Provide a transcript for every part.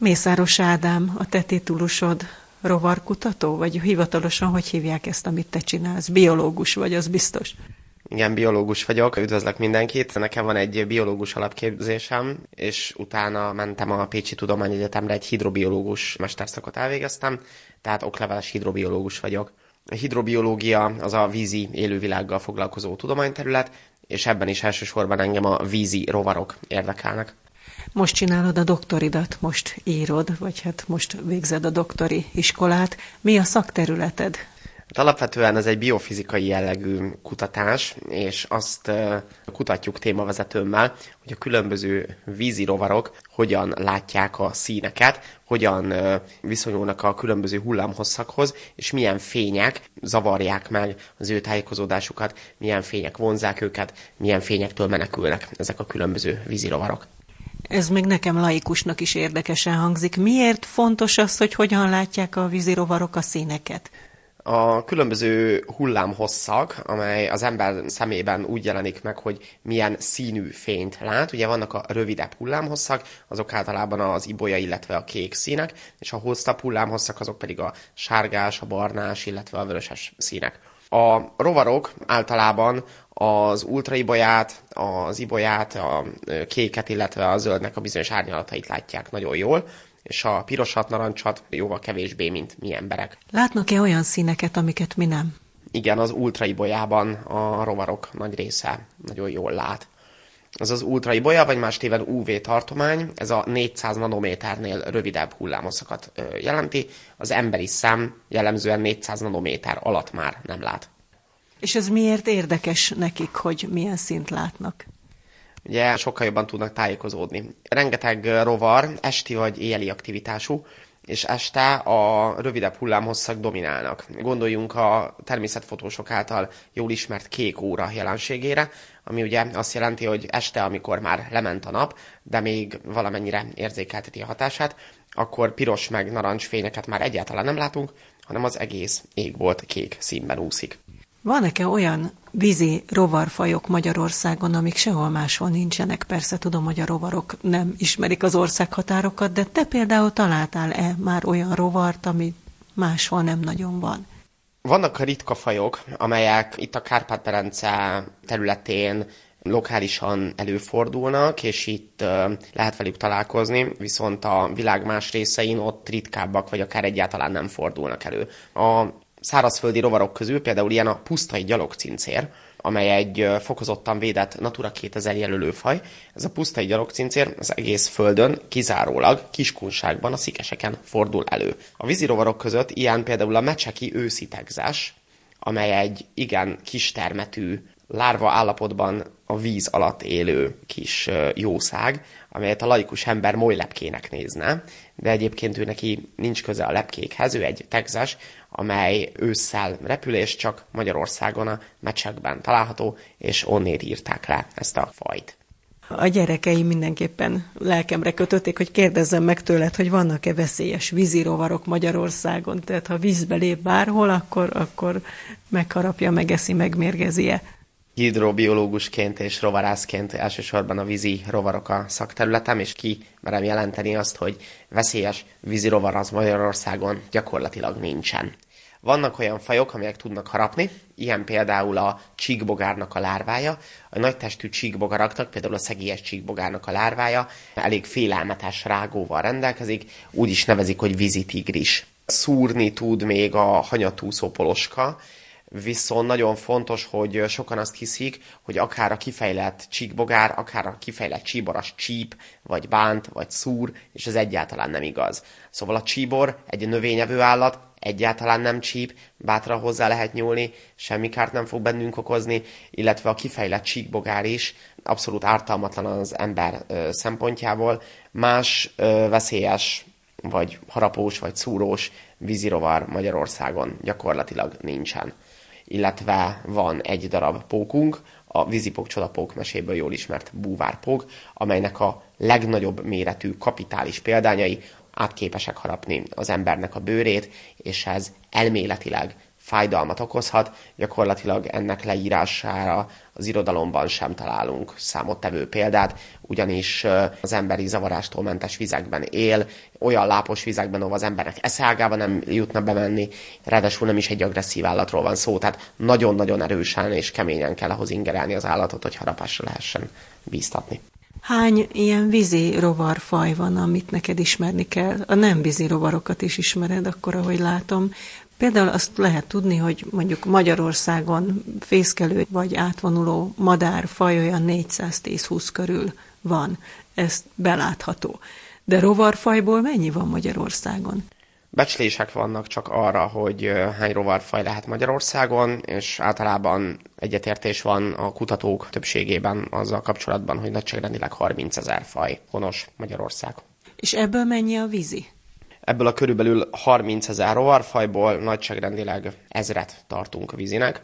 Mészáros Ádám, a te titulusod rovarkutató, vagy hivatalosan hogy hívják ezt, amit te csinálsz? Biológus vagy, az biztos. Igen, biológus vagyok, üdvözlök mindenkit. Nekem van egy biológus alapképzésem, és utána mentem a Pécsi Tudományegyetemre, egy hidrobiológus mesterszakot elvégeztem, tehát okleveles hidrobiológus vagyok. A hidrobiológia az a vízi élővilággal foglalkozó tudományterület, és ebben is elsősorban engem a vízi rovarok érdekelnek. Most csinálod a doktoridat, most írod, vagy hát most végzed a doktori iskolát. Mi a szakterületed? Hát alapvetően ez egy biofizikai jellegű kutatás, és azt kutatjuk témavezetőmmel, hogy a különböző vízi rovarok hogyan látják a színeket, hogyan viszonyulnak a különböző hullámhosszakhoz, és milyen fények zavarják meg az ő tájékozódásukat, milyen fények vonzák őket, milyen fényektől menekülnek ezek a különböző vízi rovarok. Ez még nekem laikusnak is érdekesen hangzik. Miért fontos az, hogy hogyan látják a vízirovarok a színeket? a különböző hullámhosszak, amely az ember szemében úgy jelenik meg, hogy milyen színű fényt lát. Ugye vannak a rövidebb hullámhosszak, azok általában az ibolya, illetve a kék színek, és a hosszabb hullámhosszak azok pedig a sárgás, a barnás, illetve a vöröses színek. A rovarok általában az ultraibolyát, az ibolyát, a kéket, illetve a zöldnek a bizonyos árnyalatait látják nagyon jól, és a pirosat, narancsat jóval kevésbé, mint mi emberek. Látnak-e olyan színeket, amiket mi nem? Igen, az ultraibolyában a rovarok nagy része nagyon jól lát. Ez az ultraibolya, vagy más téven UV tartomány, ez a 400 nanométernél rövidebb hullámoszakat jelenti. Az emberi szem jellemzően 400 nanométer alatt már nem lát. És ez miért érdekes nekik, hogy milyen szint látnak? ugye sokkal jobban tudnak tájékozódni. Rengeteg rovar esti vagy éjjeli aktivitású, és este a rövidebb hullámhosszak dominálnak. Gondoljunk a természetfotósok által jól ismert kék óra jelenségére, ami ugye azt jelenti, hogy este, amikor már lement a nap, de még valamennyire érzékelteti a hatását, akkor piros meg narancs fényeket már egyáltalán nem látunk, hanem az egész ég volt kék színben úszik. Van-e olyan vízi rovarfajok Magyarországon, amik sehol máshol nincsenek? Persze tudom, hogy a rovarok nem ismerik az országhatárokat, de te például találtál-e már olyan rovart, ami máshol nem nagyon van? Vannak ritka fajok, amelyek itt a Kárpát-Berence területén lokálisan előfordulnak, és itt lehet velük találkozni, viszont a világ más részein ott ritkábbak, vagy akár egyáltalán nem fordulnak elő. A szárazföldi rovarok közül például ilyen a pusztai gyalogcincér, amely egy fokozottan védett Natura 2000 jelölőfaj. Ez a pusztai gyalogcincér az egész földön kizárólag kiskunságban, a szikeseken fordul elő. A vízirovarok között ilyen például a mecseki őszitegzás, amely egy igen kistermetű, lárva állapotban a víz alatt élő kis jószág, amelyet a laikus ember molylepkének nézne, de egyébként ő neki nincs köze a lepkékhez, ő egy tegzes, amely ősszel repül, és csak Magyarországon a mecsekben található, és onnét írták le ezt a fajt. A gyerekeim mindenképpen lelkemre kötötték, hogy kérdezzem meg tőled, hogy vannak-e veszélyes vízirovarok Magyarországon. Tehát ha vízbe lép bárhol, akkor, akkor megharapja, megeszi, megmérgezi-e hidrobiológusként és rovarászként elsősorban a vízi rovarok a szakterületem, és ki merem jelenteni azt, hogy veszélyes vízi rovar az Magyarországon gyakorlatilag nincsen. Vannak olyan fajok, amelyek tudnak harapni, ilyen például a csíkbogárnak a lárvája. A nagytestű csíkbogaraknak, például a szegélyes csíkbogárnak a lárvája elég félelmetes rágóval rendelkezik, úgy is nevezik, hogy vízi tigris. Szúrni tud még a hanyatúszó poloska, viszont nagyon fontos, hogy sokan azt hiszik, hogy akár a kifejlett csíkbogár, akár a kifejlett csíboras csíp, vagy bánt, vagy szúr, és ez egyáltalán nem igaz. Szóval a csíbor egy növényevő állat, egyáltalán nem csíp, bátran hozzá lehet nyúlni, semmi kárt nem fog bennünk okozni, illetve a kifejlett csíkbogár is abszolút ártalmatlan az ember ö, szempontjából. Más ö, veszélyes, vagy harapós, vagy szúrós vízirovar Magyarországon gyakorlatilag nincsen illetve van egy darab pókunk, a vízipók csodapók meséből jól ismert búvárpók, amelynek a legnagyobb méretű kapitális példányai átképesek harapni az embernek a bőrét, és ez elméletileg fájdalmat okozhat, gyakorlatilag ennek leírására az irodalomban sem találunk számottevő példát, ugyanis az emberi zavarástól mentes vizekben él, olyan lápos vizekben, ahol az embernek eszágába nem jutna bemenni, ráadásul nem is egy agresszív állatról van szó, tehát nagyon-nagyon erősen és keményen kell ahhoz ingerelni az állatot, hogy harapásra lehessen bíztatni. Hány ilyen vízi rovarfaj van, amit neked ismerni kell? A nem vízi rovarokat is ismered, akkor ahogy látom. Például azt lehet tudni, hogy mondjuk Magyarországon fészkelő vagy átvonuló madárfaj olyan 410-20 körül van. Ez belátható. De rovarfajból mennyi van Magyarországon? Becslések vannak csak arra, hogy hány rovarfaj lehet Magyarországon, és általában egyetértés van a kutatók többségében azzal kapcsolatban, hogy nagyságrendileg 30 ezer faj honos Magyarországon. És ebből mennyi a vízi? Ebből a körülbelül 30 ezer rovarfajból nagyságrendileg ezret tartunk vízinek.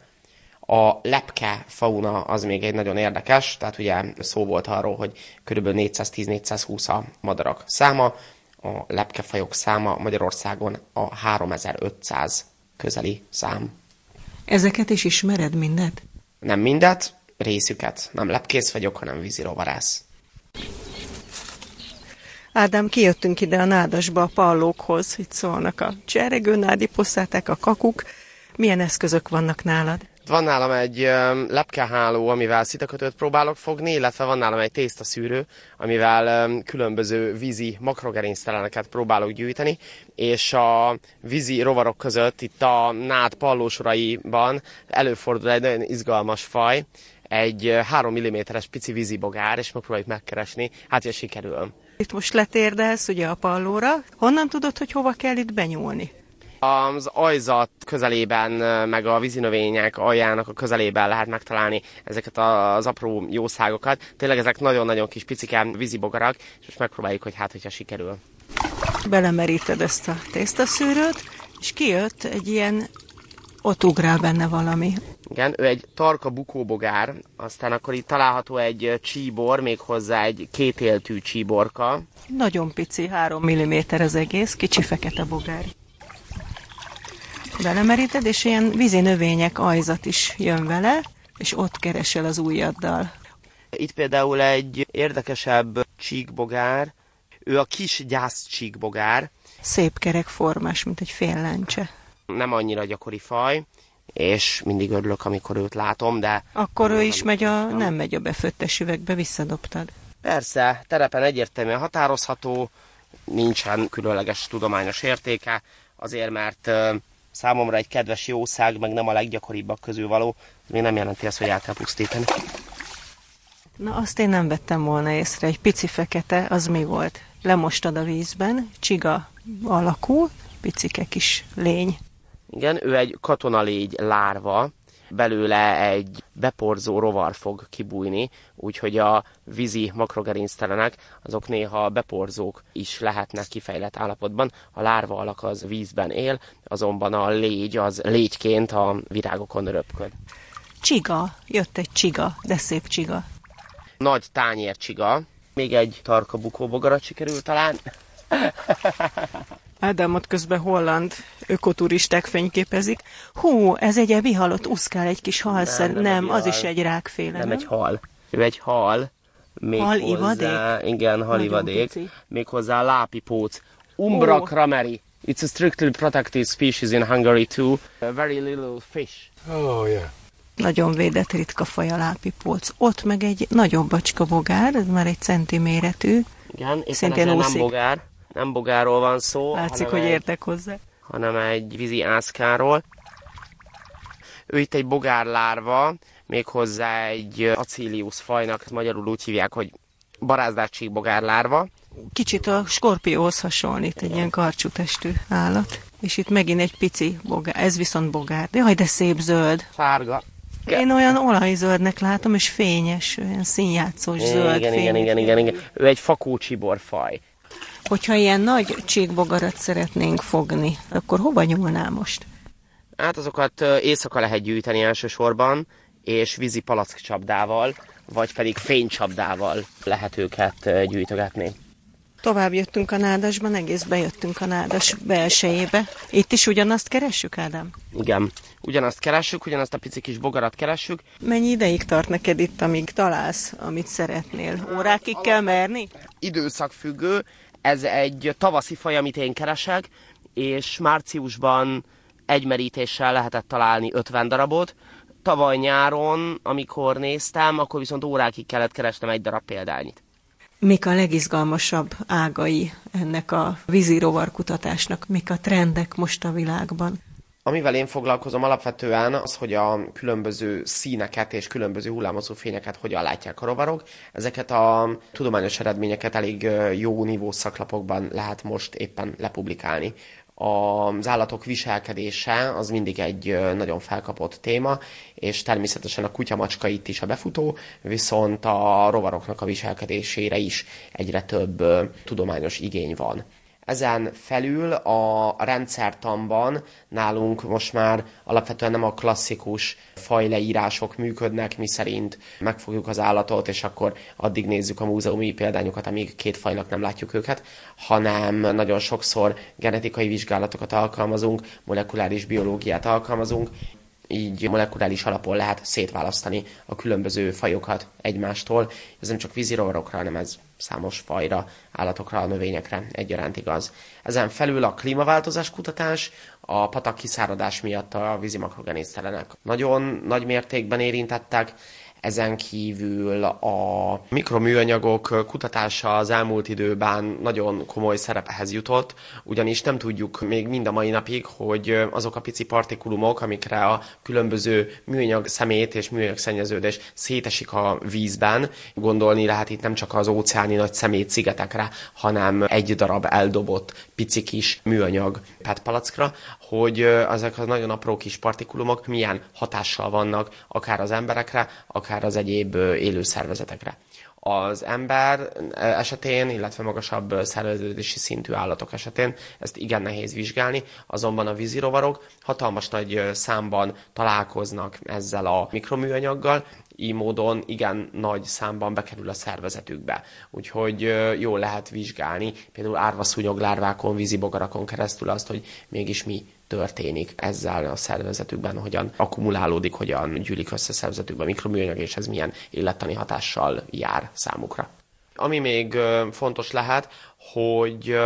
A lepke fauna az még egy nagyon érdekes, tehát ugye szó volt arról, hogy körülbelül 410-420 a madarak száma, a lepkefajok száma Magyarországon a 3500 közeli szám. Ezeket is ismered mindet? Nem mindet, részüket. Nem lepkész vagyok, hanem vízirovarász. Ádám, kijöttünk ide a nádasba a pallókhoz, itt szólnak a cseregő nádi poszáták, a kakuk. Milyen eszközök vannak nálad? Van nálam egy lepkeháló, amivel szitakötőt próbálok fogni, illetve van nálam egy tésztaszűrő, amivel különböző vízi makrogerincteleneket próbálok gyűjteni, és a vízi rovarok között itt a nád pallósoraiban előfordul egy nagyon izgalmas faj, egy 3 mm-es pici vízibogár, és megpróbáljuk megkeresni, hát hogy sikerül. Itt most letérdelsz ugye a pallóra. Honnan tudod, hogy hova kell itt benyúlni? Az ajzat közelében, meg a vízinövények aljának a közelében lehet megtalálni ezeket az apró jószágokat. Tényleg ezek nagyon-nagyon kis picike vízibogarak, és most megpróbáljuk, hogy hát, hogyha sikerül. Belemeríted ezt a tésztaszűrőt, és kijött egy ilyen, ott ugrál benne valami. Igen, ő egy tarka bukóbogár, aztán akkor itt található egy csíbor, még hozzá egy kétéltű csíborka. Nagyon pici, 3 mm az egész, kicsi fekete bogár belemeríted, és ilyen vízi növények ajzat is jön vele, és ott keresel az ujjaddal. Itt például egy érdekesebb csíkbogár, ő a kis gyász csíkbogár. Szép kerek formás, mint egy fél lencse. Nem annyira gyakori faj, és mindig örülök, amikor őt látom, de... Akkor ő is megy a, nem megy a befőttes üvegbe, visszadobtad. Persze, terepen egyértelműen határozható, nincsen különleges tudományos értéke, azért mert számomra egy kedves jószág, meg nem a leggyakoribbak közül való, még nem jelenti azt, hogy el kell pusztítani. Na azt én nem vettem volna észre, egy pici fekete, az mi volt? Lemostad a vízben, csiga alakú, picike kis lény. Igen, ő egy katonalégy lárva, belőle egy beporzó rovar fog kibújni, úgyhogy a vízi makrogerinctelenek azok néha beporzók is lehetnek kifejlett állapotban. A lárva alak az vízben él, azonban a légy az légyként a virágokon röpköd. Csiga, jött egy csiga, de szép csiga. Nagy tányér csiga, még egy tarka bukóbogarat sikerült talán. Ádámot közben holland ökoturisták fényképezik. Hú, ez egy ebi halott, uszkál egy kis halszer. Nem, nem, nem az hal. is egy rákféle. Nem, nem, egy hal. Ő egy hal. Még hal hozzá, ivadék? Igen, hal ivadék. Még hozzá lápipóc. Umbra oh. krameri. It's a strictly protected species in Hungary too. A very little fish. Oh, yeah. Nagyon védett ritka faj a lápipóc. Ott meg egy nagyobb bacska bogár, ez már egy centiméretű. Igen, szintén nem bogár nem bogáról van szó. Látszik, hogy értek hozzá. Hanem egy vízi ászkáról. Ő itt egy bogárlárva, méghozzá egy acilius fajnak, magyarul úgy hívják, hogy barázdátség bogárlárva. Kicsit a skorpióhoz hasonlít, egy ilyen karcsú testű állat. És itt megint egy pici bogár, ez viszont bogár. De jaj, de szép zöld. Sárga. Én olyan olajzöldnek látom, és fényes, olyan színjátszós zöld. Igen, igen, igen, igen, igen. Ő egy fakócsiborfaj. Hogyha ilyen nagy csíkbogarat szeretnénk fogni, akkor hova nyúlnál most? Hát azokat éjszaka lehet gyűjteni elsősorban, és vízi palackcsapdával, vagy pedig fénycsapdával lehet őket gyűjtögetni. Tovább jöttünk a nádasban, egész bejöttünk a nádas belsejébe. Itt is ugyanazt keressük, Ádám? Igen, ugyanazt keressük, ugyanazt a pici kis bogarat keressük. Mennyi ideig tart neked itt, amíg találsz, amit szeretnél? Órákig kell merni? Időszakfüggő, ez egy tavaszi faj, amit én keresek, és márciusban egy merítéssel lehetett találni 50 darabot. Tavaly nyáron, amikor néztem, akkor viszont órákig kellett keresnem egy darab példányit. Mik a legizgalmasabb ágai ennek a vízi rovarkutatásnak? Mik a trendek most a világban? Amivel én foglalkozom alapvetően az, hogy a különböző színeket és különböző hullámozó fényeket hogyan látják a rovarok. Ezeket a tudományos eredményeket elég jó nívó szaklapokban lehet most éppen lepublikálni az állatok viselkedése az mindig egy nagyon felkapott téma, és természetesen a kutyamacska itt is a befutó, viszont a rovaroknak a viselkedésére is egyre több tudományos igény van. Ezen felül a rendszertanban nálunk most már alapvetően nem a klasszikus fajleírások működnek, mi szerint megfogjuk az állatot, és akkor addig nézzük a múzeumi példányokat, amíg két fajnak nem látjuk őket, hanem nagyon sokszor genetikai vizsgálatokat alkalmazunk, molekuláris biológiát alkalmazunk, így molekuláris alapon lehet szétválasztani a különböző fajokat egymástól. Ez nem csak vízirovarokra, hanem ez számos fajra, állatokra, növényekre egyaránt igaz. Ezen felül a klímaváltozás kutatás, a patak kiszáradás miatt a vízi makrogenisztelenek nagyon nagy mértékben érintettek, ezen kívül a mikroműanyagok kutatása az elmúlt időben nagyon komoly szerephez jutott, ugyanis nem tudjuk még mind a mai napig, hogy azok a pici partikulumok, amikre a különböző műanyag szemét és műanyag szennyeződés szétesik a vízben, gondolni lehet itt nem csak az óceáni nagy szemét szigetekre, hanem egy darab eldobott pici kis műanyag petpalackra, hogy ezek a nagyon apró kis partikulumok milyen hatással vannak akár az emberekre, akár az egyéb élő szervezetekre. Az ember esetén, illetve magasabb szerveződési szintű állatok esetén ezt igen nehéz vizsgálni, azonban a vízirovarok hatalmas nagy számban találkoznak ezzel a mikroműanyaggal, így módon igen nagy számban bekerül a szervezetükbe. Úgyhogy jól lehet vizsgálni, például árvaszúnyog lárvákon, vízibogarakon keresztül azt, hogy mégis mi történik ezzel a szervezetükben, hogyan akkumulálódik, hogyan gyűlik össze szervezetükben mikroműanyag, és ez milyen élettani hatással jár számukra. Ami még fontos lehet, hogy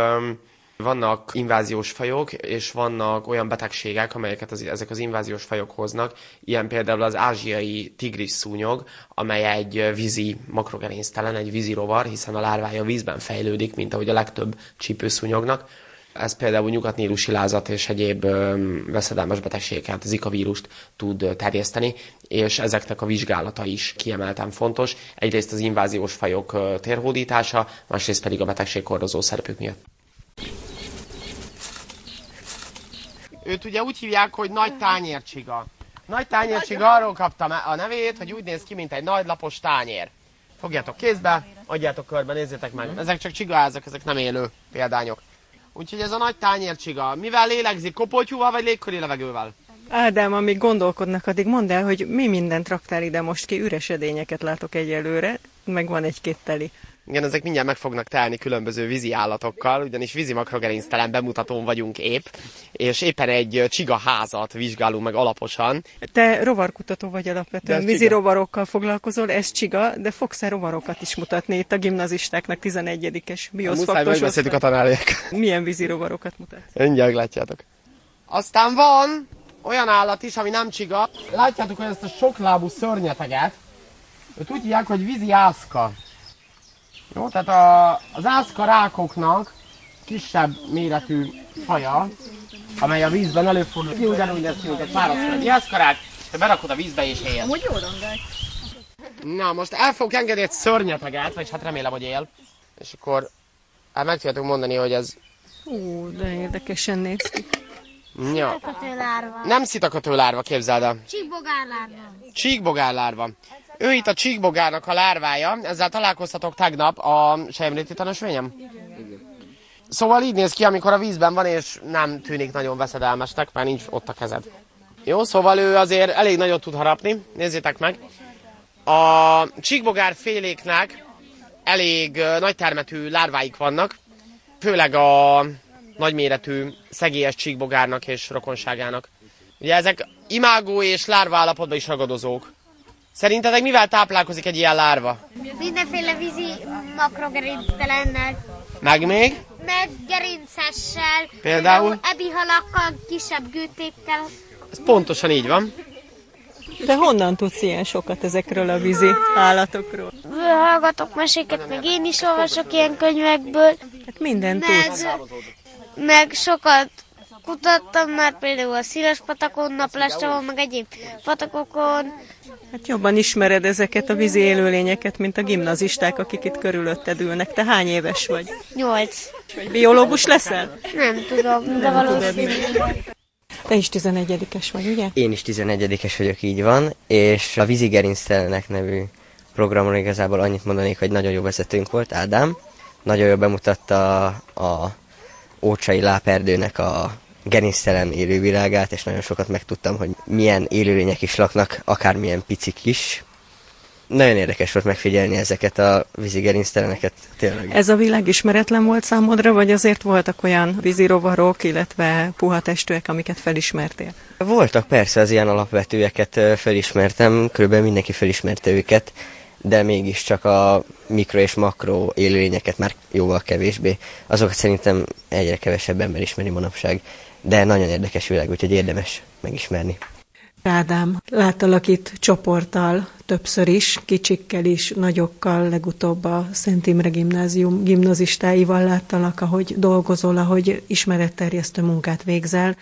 vannak inváziós fajok, és vannak olyan betegségek, amelyeket az, ezek az inváziós fajok hoznak, ilyen például az ázsiai tigris szúnyog, amely egy vízi makrogerinctelen, egy vízi rovar, hiszen a lárvája vízben fejlődik, mint ahogy a legtöbb csípőszúnyognak ez például nyugatnílusi lázat és egyéb veszedelmes betegségeket, zika vírust tud terjeszteni, és ezeknek a vizsgálata is kiemelten fontos. Egyrészt az inváziós fajok térhódítása, másrészt pedig a betegség hordozó szerepük miatt. Őt ugye úgy hívják, hogy nagy tányércsiga. Nagy tányércsiga arról kapta a nevét, hogy úgy néz ki, mint egy nagy lapos tányér. Fogjátok kézbe, adjátok körbe, nézzétek meg. Ezek csak csigaházak, ezek nem élő példányok. Úgyhogy ez a nagy tányércsiga. Mivel lélegzik? Kopoltyúval vagy légkori levegővel? Ádám, amíg gondolkodnak, addig mondd el, hogy mi mindent raktál ide most ki, üres edényeket látok egyelőre, meg van egy-két teli. Igen, ezek mindjárt meg fognak telni különböző vízi állatokkal, ugyanis vízi makrogerinctelen bemutatón vagyunk épp, és éppen egy csiga házat vizsgálunk meg alaposan. Te rovarkutató vagy alapvetően, vízi csiga. rovarokkal foglalkozol, ez csiga, de fogsz-e rovarokat is mutatni itt a gimnazistáknak 11-es bioszfaktos a tanárják. Milyen vízi rovarokat mutat? Mindjárt látjátok. Aztán van olyan állat is, ami nem csiga. Látjátok, hogy ezt a soklábú szörnyeteget, őt úgy hívják, hogy vízi ászka. Jó, tehát a, az ászka rákoknak kisebb méretű faja, amely a vízben előfordul. Ki ugyanúgy lesz, mint egy párazkörny ászkarák, te berakod a vízbe és él. Amúgy jó. Na, most el fogok engedni egy szörnyeteget, vagy hát remélem, hogy él. És akkor hát meg tudjátok mondani, hogy ez... Ú, de érdekesen néz ki. Ja. Nem szitakatő lárva, képzeld el. Csíkbogárlárva. Csíkbogárlárva. Ő itt a csíkbogárnak a lárvája, ezzel találkoztatok tegnap a sejemléti tanúsvényem? Szóval így néz ki, amikor a vízben van, és nem tűnik nagyon veszedelmesnek, mert nincs ott a kezed. Jó, szóval ő azért elég nagyot tud harapni, nézzétek meg. A csíkbogár féléknek elég nagy termetű lárváik vannak, Főleg a nagyméretű szegélyes csíkbogárnak és rokonságának. Ugye ezek imágó és lárva állapotban is ragadozók. Szerintetek mivel táplálkozik egy ilyen lárva? Mindenféle vízi makrogerincelennel. Meg még? Meg gerincessel. Például? Ebihalakkal, kisebb gőtékkel. Ez pontosan így van. De honnan tudsz ilyen sokat ezekről a vízi állatokról? Hallgatok meséket, meg én is olvasok ilyen könyvekből. Hát mindent Meg, tudsz. meg sokat kutattam már például a Szíles patakon, Naplástravon, meg egyéb patakokon. Hát jobban ismered ezeket a vízi élőlényeket, mint a gimnazisták, akik itt körülötted ülnek. Te hány éves vagy? Nyolc. Biológus leszel? Nem tudom, de valószínű. Te is 11-es vagy, ugye? Én is 11-es vagyok, így van, és a vízigerinctelenek nevű programról igazából annyit mondanék, hogy nagyon jó vezetőnk volt, Ádám. Nagyon jól bemutatta a Ócsai Láperdőnek a gerinctelen élővilágát, és nagyon sokat megtudtam, hogy milyen élőlények is laknak, akármilyen picik is. Nagyon érdekes volt megfigyelni ezeket a vízigerincteleneket, tényleg. Ez a világ ismeretlen volt számodra, vagy azért voltak olyan vízirovarok, illetve puha testűek, amiket felismertél? Voltak persze az ilyen alapvetőeket felismertem, körülbelül mindenki felismerte őket, de mégiscsak a mikro és makro élőlényeket már jóval kevésbé. Azokat szerintem egyre kevesebb ember ismeri manapság, de nagyon érdekes világ, úgyhogy érdemes megismerni. Ádám, láttalak itt csoporttal többször is, kicsikkel is, nagyokkal, legutóbb a Szent Imre Gimnázium gimnazistáival láttalak, ahogy dolgozol, ahogy ismeretterjesztő munkát végzel.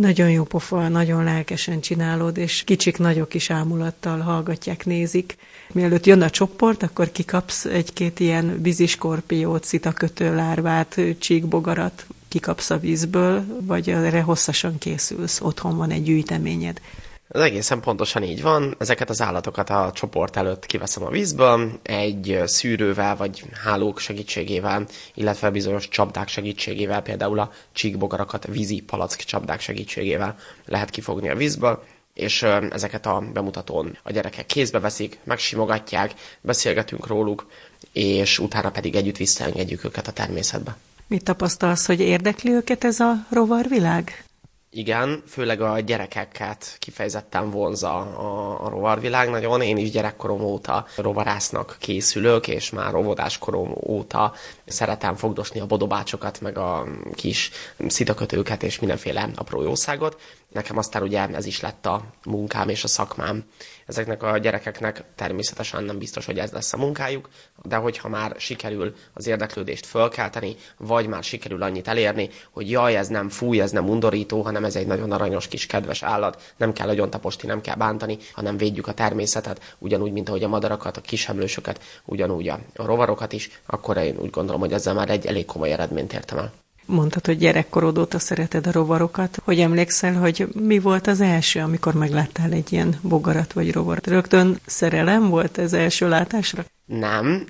Nagyon jó pofa, nagyon lelkesen csinálod, és kicsik, nagyok is ámulattal hallgatják, nézik. Mielőtt jön a csoport, akkor kikapsz egy-két ilyen víziskorpiót, szitakötő lárvát, csíkbogarat, kikapsz a vízből, vagy erre hosszasan készülsz, otthon van egy gyűjteményed. Ez egészen pontosan így van. Ezeket az állatokat a csoport előtt kiveszem a vízből, egy szűrővel vagy hálók segítségével, illetve bizonyos csapdák segítségével, például a csíkbogarakat vízi palack csapdák segítségével lehet kifogni a vízből, és ezeket a bemutatón a gyerekek kézbe veszik, megsimogatják, beszélgetünk róluk, és utána pedig együtt visszaengedjük őket a természetbe. Mit tapasztalsz, hogy érdekli őket ez a rovarvilág? Igen, főleg a gyerekeket kifejezetten vonza a, a rovarvilág nagyon. Én is gyerekkorom óta rovarásznak készülök, és már óvodáskorom óta szeretem fogdosni a bodobácsokat, meg a kis szitakötőket, és mindenféle apró jószágot. Nekem aztán ugye ez is lett a munkám és a szakmám. Ezeknek a gyerekeknek természetesen nem biztos, hogy ez lesz a munkájuk, de hogyha már sikerül az érdeklődést fölkelteni, vagy már sikerül annyit elérni, hogy jaj, ez nem fúj, ez nem undorító, hanem ez egy nagyon aranyos kis kedves állat, nem kell nagyon taposti, nem kell bántani, hanem védjük a természetet, ugyanúgy, mint ahogy a madarakat, a kisemlősöket, ugyanúgy a rovarokat is, akkor én úgy gondolom, hogy ezzel már egy elég komoly eredményt értem el. Mondtad, hogy gyerekkorod óta szereted a rovarokat. Hogy emlékszel, hogy mi volt az első, amikor megláttál egy ilyen bogarat vagy rovarat? Rögtön szerelem volt ez első látásra? Nem.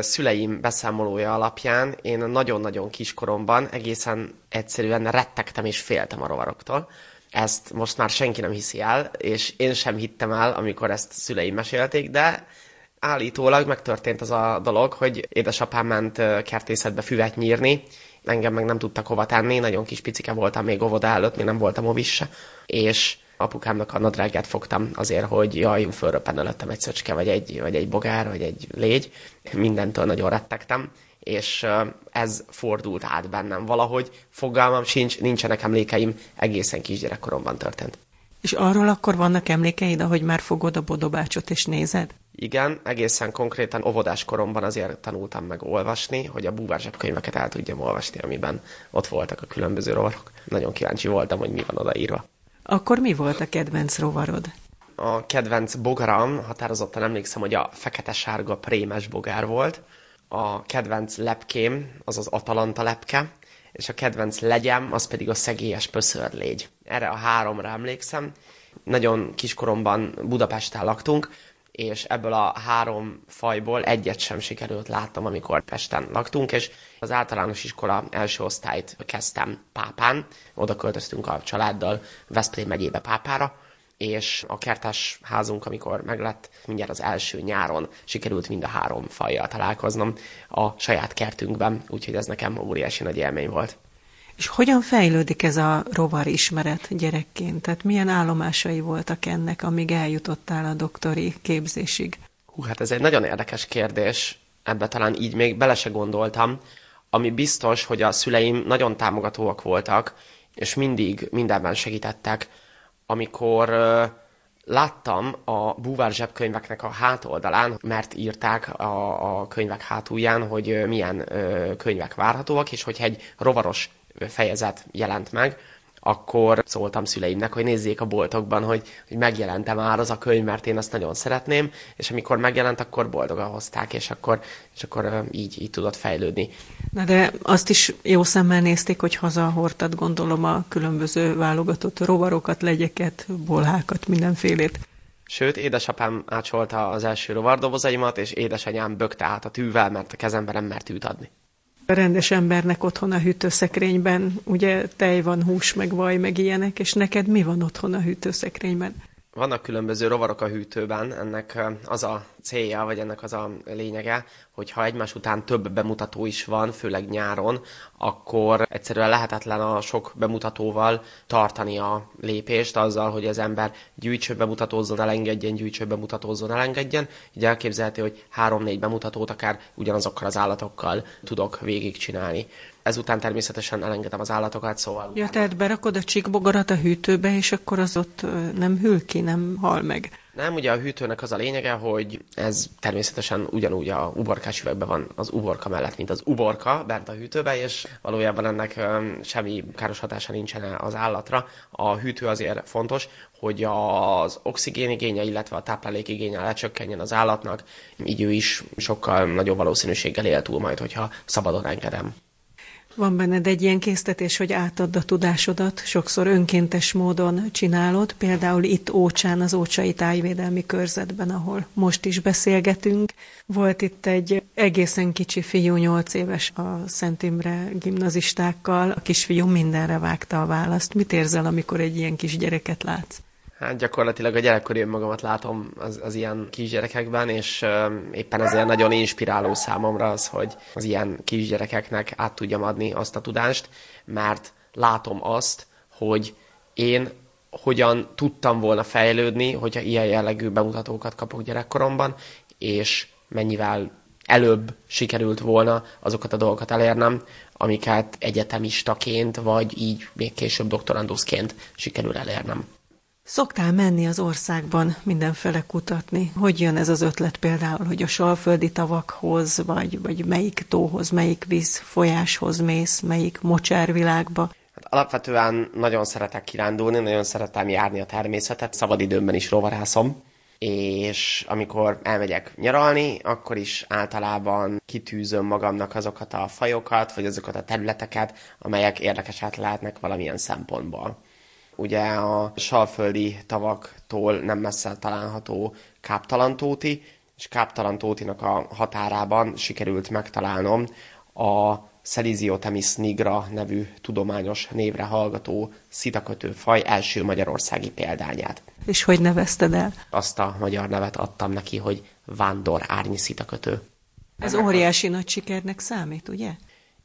Szüleim beszámolója alapján én nagyon-nagyon kiskoromban egészen egyszerűen rettegtem és féltem a rovaroktól. Ezt most már senki nem hiszi el, és én sem hittem el, amikor ezt szüleim mesélték, de állítólag megtörtént az a dolog, hogy édesapám ment kertészetbe füvet nyírni, engem meg nem tudtak hova tenni, nagyon kis picike voltam még óvoda előtt, még nem voltam ovis se, és apukámnak a nadrágját fogtam azért, hogy jaj, fölröppen előttem egy szöcske, vagy egy, vagy egy bogár, vagy egy légy. Mindentől nagyon rettegtem, és ez fordult át bennem valahogy. Fogalmam sincs, nincsenek emlékeim, egészen kisgyerekkoromban történt. És arról akkor vannak emlékeid, ahogy már fogod a bodobácsot és nézed? Igen, egészen konkrétan óvodás koromban azért tanultam meg olvasni, hogy a búvár zsebkönyveket el tudjam olvasni, amiben ott voltak a különböző rovarok. Nagyon kíváncsi voltam, hogy mi van odaírva. Akkor mi volt a kedvenc rovarod? A kedvenc bogaram, határozottan emlékszem, hogy a fekete-sárga prémes bogár volt. A kedvenc lepkém, az az Atalanta lepke, és a kedvenc legyem, az pedig a szegélyes pöszörlégy. Erre a háromra emlékszem. Nagyon kiskoromban Budapesten laktunk, és ebből a három fajból egyet sem sikerült láttam, amikor Pesten laktunk, és az általános iskola első osztályt kezdtem Pápán, oda költöztünk a családdal Veszprém megyébe Pápára, és a kertes házunk, amikor meglett, mindjárt az első nyáron sikerült mind a három fajjal találkoznom a saját kertünkben, úgyhogy ez nekem óriási nagy élmény volt. És hogyan fejlődik ez a rovar ismeret gyerekként? Tehát milyen állomásai voltak ennek, amíg eljutottál a doktori képzésig? Hú, hát ez egy nagyon érdekes kérdés. Ebbe talán így még bele se gondoltam. Ami biztos, hogy a szüleim nagyon támogatóak voltak, és mindig mindenben segítettek. Amikor láttam a búvár zsebkönyveknek a hátoldalán, mert írták a, a könyvek hátulján, hogy milyen könyvek várhatóak, és hogyha egy rovaros fejezet jelent meg, akkor szóltam szüleimnek, hogy nézzék a boltokban, hogy, hogy megjelente már az a könyv, mert én azt nagyon szeretném, és amikor megjelent, akkor boldogan hozták, és akkor, és akkor így, így tudott fejlődni. Na de azt is jó szemmel nézték, hogy hazahordtad, gondolom, a különböző válogatott rovarokat, legyeket, bolhákat, mindenfélét. Sőt, édesapám ácsolta az első rovardobozaimat, és édesanyám bökte át a tűvel, mert a kezembe nem mert tűt adni rendes embernek otthon a hűtőszekrényben, ugye tej van, hús, meg vaj, meg ilyenek, és neked mi van otthon a hűtőszekrényben? Vannak különböző rovarok a hűtőben, ennek az a célja, vagy ennek az a lényege, hogy ha egymás után több bemutató is van, főleg nyáron, akkor egyszerűen lehetetlen a sok bemutatóval tartani a lépést azzal, hogy az ember gyűjtső bemutatózzon, elengedjen, gyűjtső bemutatózzon, elengedjen. Így elképzelhető, hogy három-négy bemutatót akár ugyanazokkal az állatokkal tudok végigcsinálni. Ezután természetesen elengedem az állatokat, szóval... Ja, tehát berakod a csíkbogarat a hűtőbe, és akkor az ott nem hűl ki, nem hal meg. Nem, ugye a hűtőnek az a lényege, hogy ez természetesen ugyanúgy a uborkás üvegben van az uborka mellett, mint az uborka bent a hűtőbe, és valójában ennek semmi káros hatása nincsen az állatra. A hűtő azért fontos, hogy az oxigénigénye, illetve a táplálékigénye lecsökkenjen az állatnak, így ő is sokkal nagyobb valószínűséggel él túl majd, hogyha szabadon engedem. Van benned egy ilyen késztetés, hogy átadd a tudásodat, sokszor önkéntes módon csinálod, például itt Ócsán, az Ócsai Tájvédelmi Körzetben, ahol most is beszélgetünk. Volt itt egy egészen kicsi fiú, nyolc éves a Szent Imre gimnazistákkal, a kisfiú mindenre vágta a választ. Mit érzel, amikor egy ilyen kis gyereket látsz? Hát gyakorlatilag a gyerekkori magamat látom az, az ilyen kisgyerekekben, és uh, éppen ezért nagyon inspiráló számomra az, hogy az ilyen kisgyerekeknek át tudjam adni azt a tudást, mert látom azt, hogy én hogyan tudtam volna fejlődni, hogyha ilyen jellegű bemutatókat kapok gyerekkoromban, és mennyivel előbb sikerült volna azokat a dolgokat elérnem, amiket egyetemistaként, vagy így még később doktoranduszként sikerül elérnem. Szoktál menni az országban mindenfele kutatni? Hogy jön ez az ötlet például, hogy a salföldi tavakhoz, vagy, vagy melyik tóhoz, melyik víz folyáshoz mész, melyik mocsárvilágba? Hát alapvetően nagyon szeretek kirándulni, nagyon szeretem járni a természetet, szabadidőmben is rovarászom, és amikor elmegyek nyaralni, akkor is általában kitűzöm magamnak azokat a fajokat, vagy azokat a területeket, amelyek érdekesek lehetnek valamilyen szempontból ugye a salföldi tavaktól nem messze található Káptalantóti, és Káptalantótinak a határában sikerült megtalálnom a Seliziotemis nigra nevű tudományos névre hallgató szitakötő faj első magyarországi példányát. És hogy nevezted el? Azt a magyar nevet adtam neki, hogy vándor árnyi szitakötő. Ez óriási nagy sikernek számít, ugye?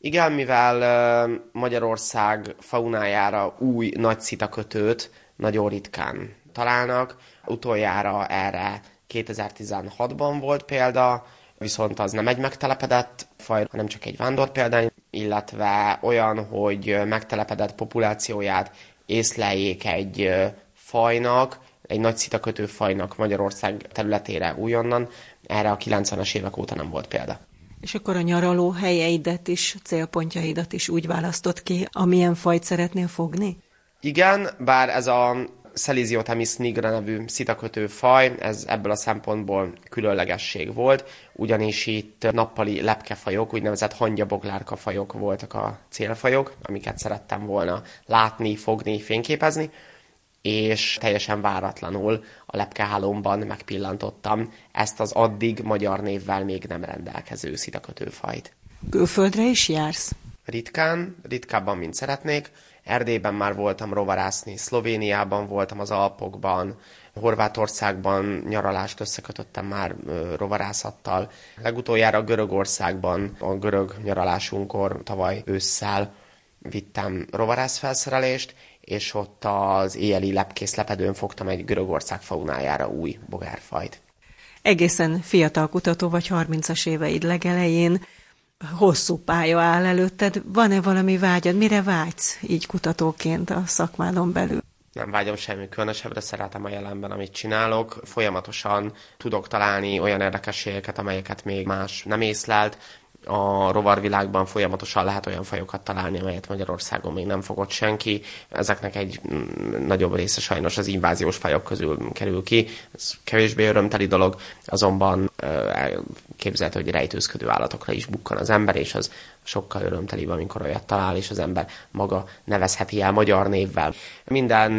Igen, mivel Magyarország faunájára új nagy szitakötőt nagyon ritkán találnak. Utoljára erre 2016-ban volt példa, viszont az nem egy megtelepedett faj, hanem csak egy vándorpéldány, illetve olyan, hogy megtelepedett populációját észleljék egy fajnak, egy nagy szitakötő fajnak Magyarország területére újonnan, erre a 90-es évek óta nem volt példa. És akkor a nyaraló helyeidet is, célpontjaidat is úgy választott ki, amilyen fajt szeretnél fogni? Igen, bár ez a Seliziotemis nigra nevű szitakötő faj, ez ebből a szempontból különlegesség volt, ugyanis itt nappali lepkefajok, úgynevezett hangyaboglárka fajok voltak a célfajok, amiket szerettem volna látni, fogni, fényképezni, és teljesen váratlanul a lepkehálomban megpillantottam ezt az addig magyar névvel még nem rendelkező szitakötőfajt. Külföldre is jársz? ritkán, ritkábban, mint szeretnék. Erdélyben már voltam rovarászni, Szlovéniában voltam az Alpokban, Horvátországban nyaralást összekötöttem már rovarászattal. Legutoljára Görögországban a görög nyaralásunkkor tavaly ősszel vittem rovarászfelszerelést, és ott az éjjeli lepkész lepedőn fogtam egy Görögország faunájára új bogárfajt. Egészen fiatal kutató vagy 30-as éveid legelején, hosszú pálya áll előtted. Van-e valami vágyad? Mire vágysz így kutatóként a szakmádon belül? nem vágyom semmi különösebbre, szeretem a jelenben, amit csinálok. Folyamatosan tudok találni olyan érdekességeket, amelyeket még más nem észlelt. A rovarvilágban folyamatosan lehet olyan fajokat találni, amelyet Magyarországon még nem fogott senki. Ezeknek egy mm, nagyobb része sajnos az inváziós fajok közül kerül ki. Ez kevésbé örömteli dolog, azonban képzelhető, hogy rejtőzködő állatokra is bukkan az ember, és az sokkal örömtelibb, amikor olyat talál, és az ember maga nevezheti el magyar névvel. Minden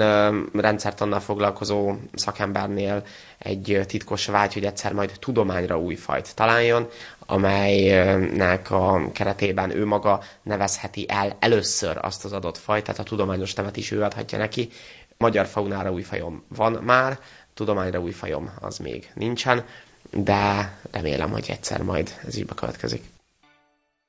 rendszertannal foglalkozó szakembernél egy titkos vágy, hogy egyszer majd tudományra új fajt találjon, amelynek a keretében ő maga nevezheti el először azt az adott fajt, tehát a tudományos nevet is ő adhatja neki. Magyar faunára új fajom van már, tudományra új fajom az még nincsen, de remélem, hogy egyszer majd ez így bekövetkezik.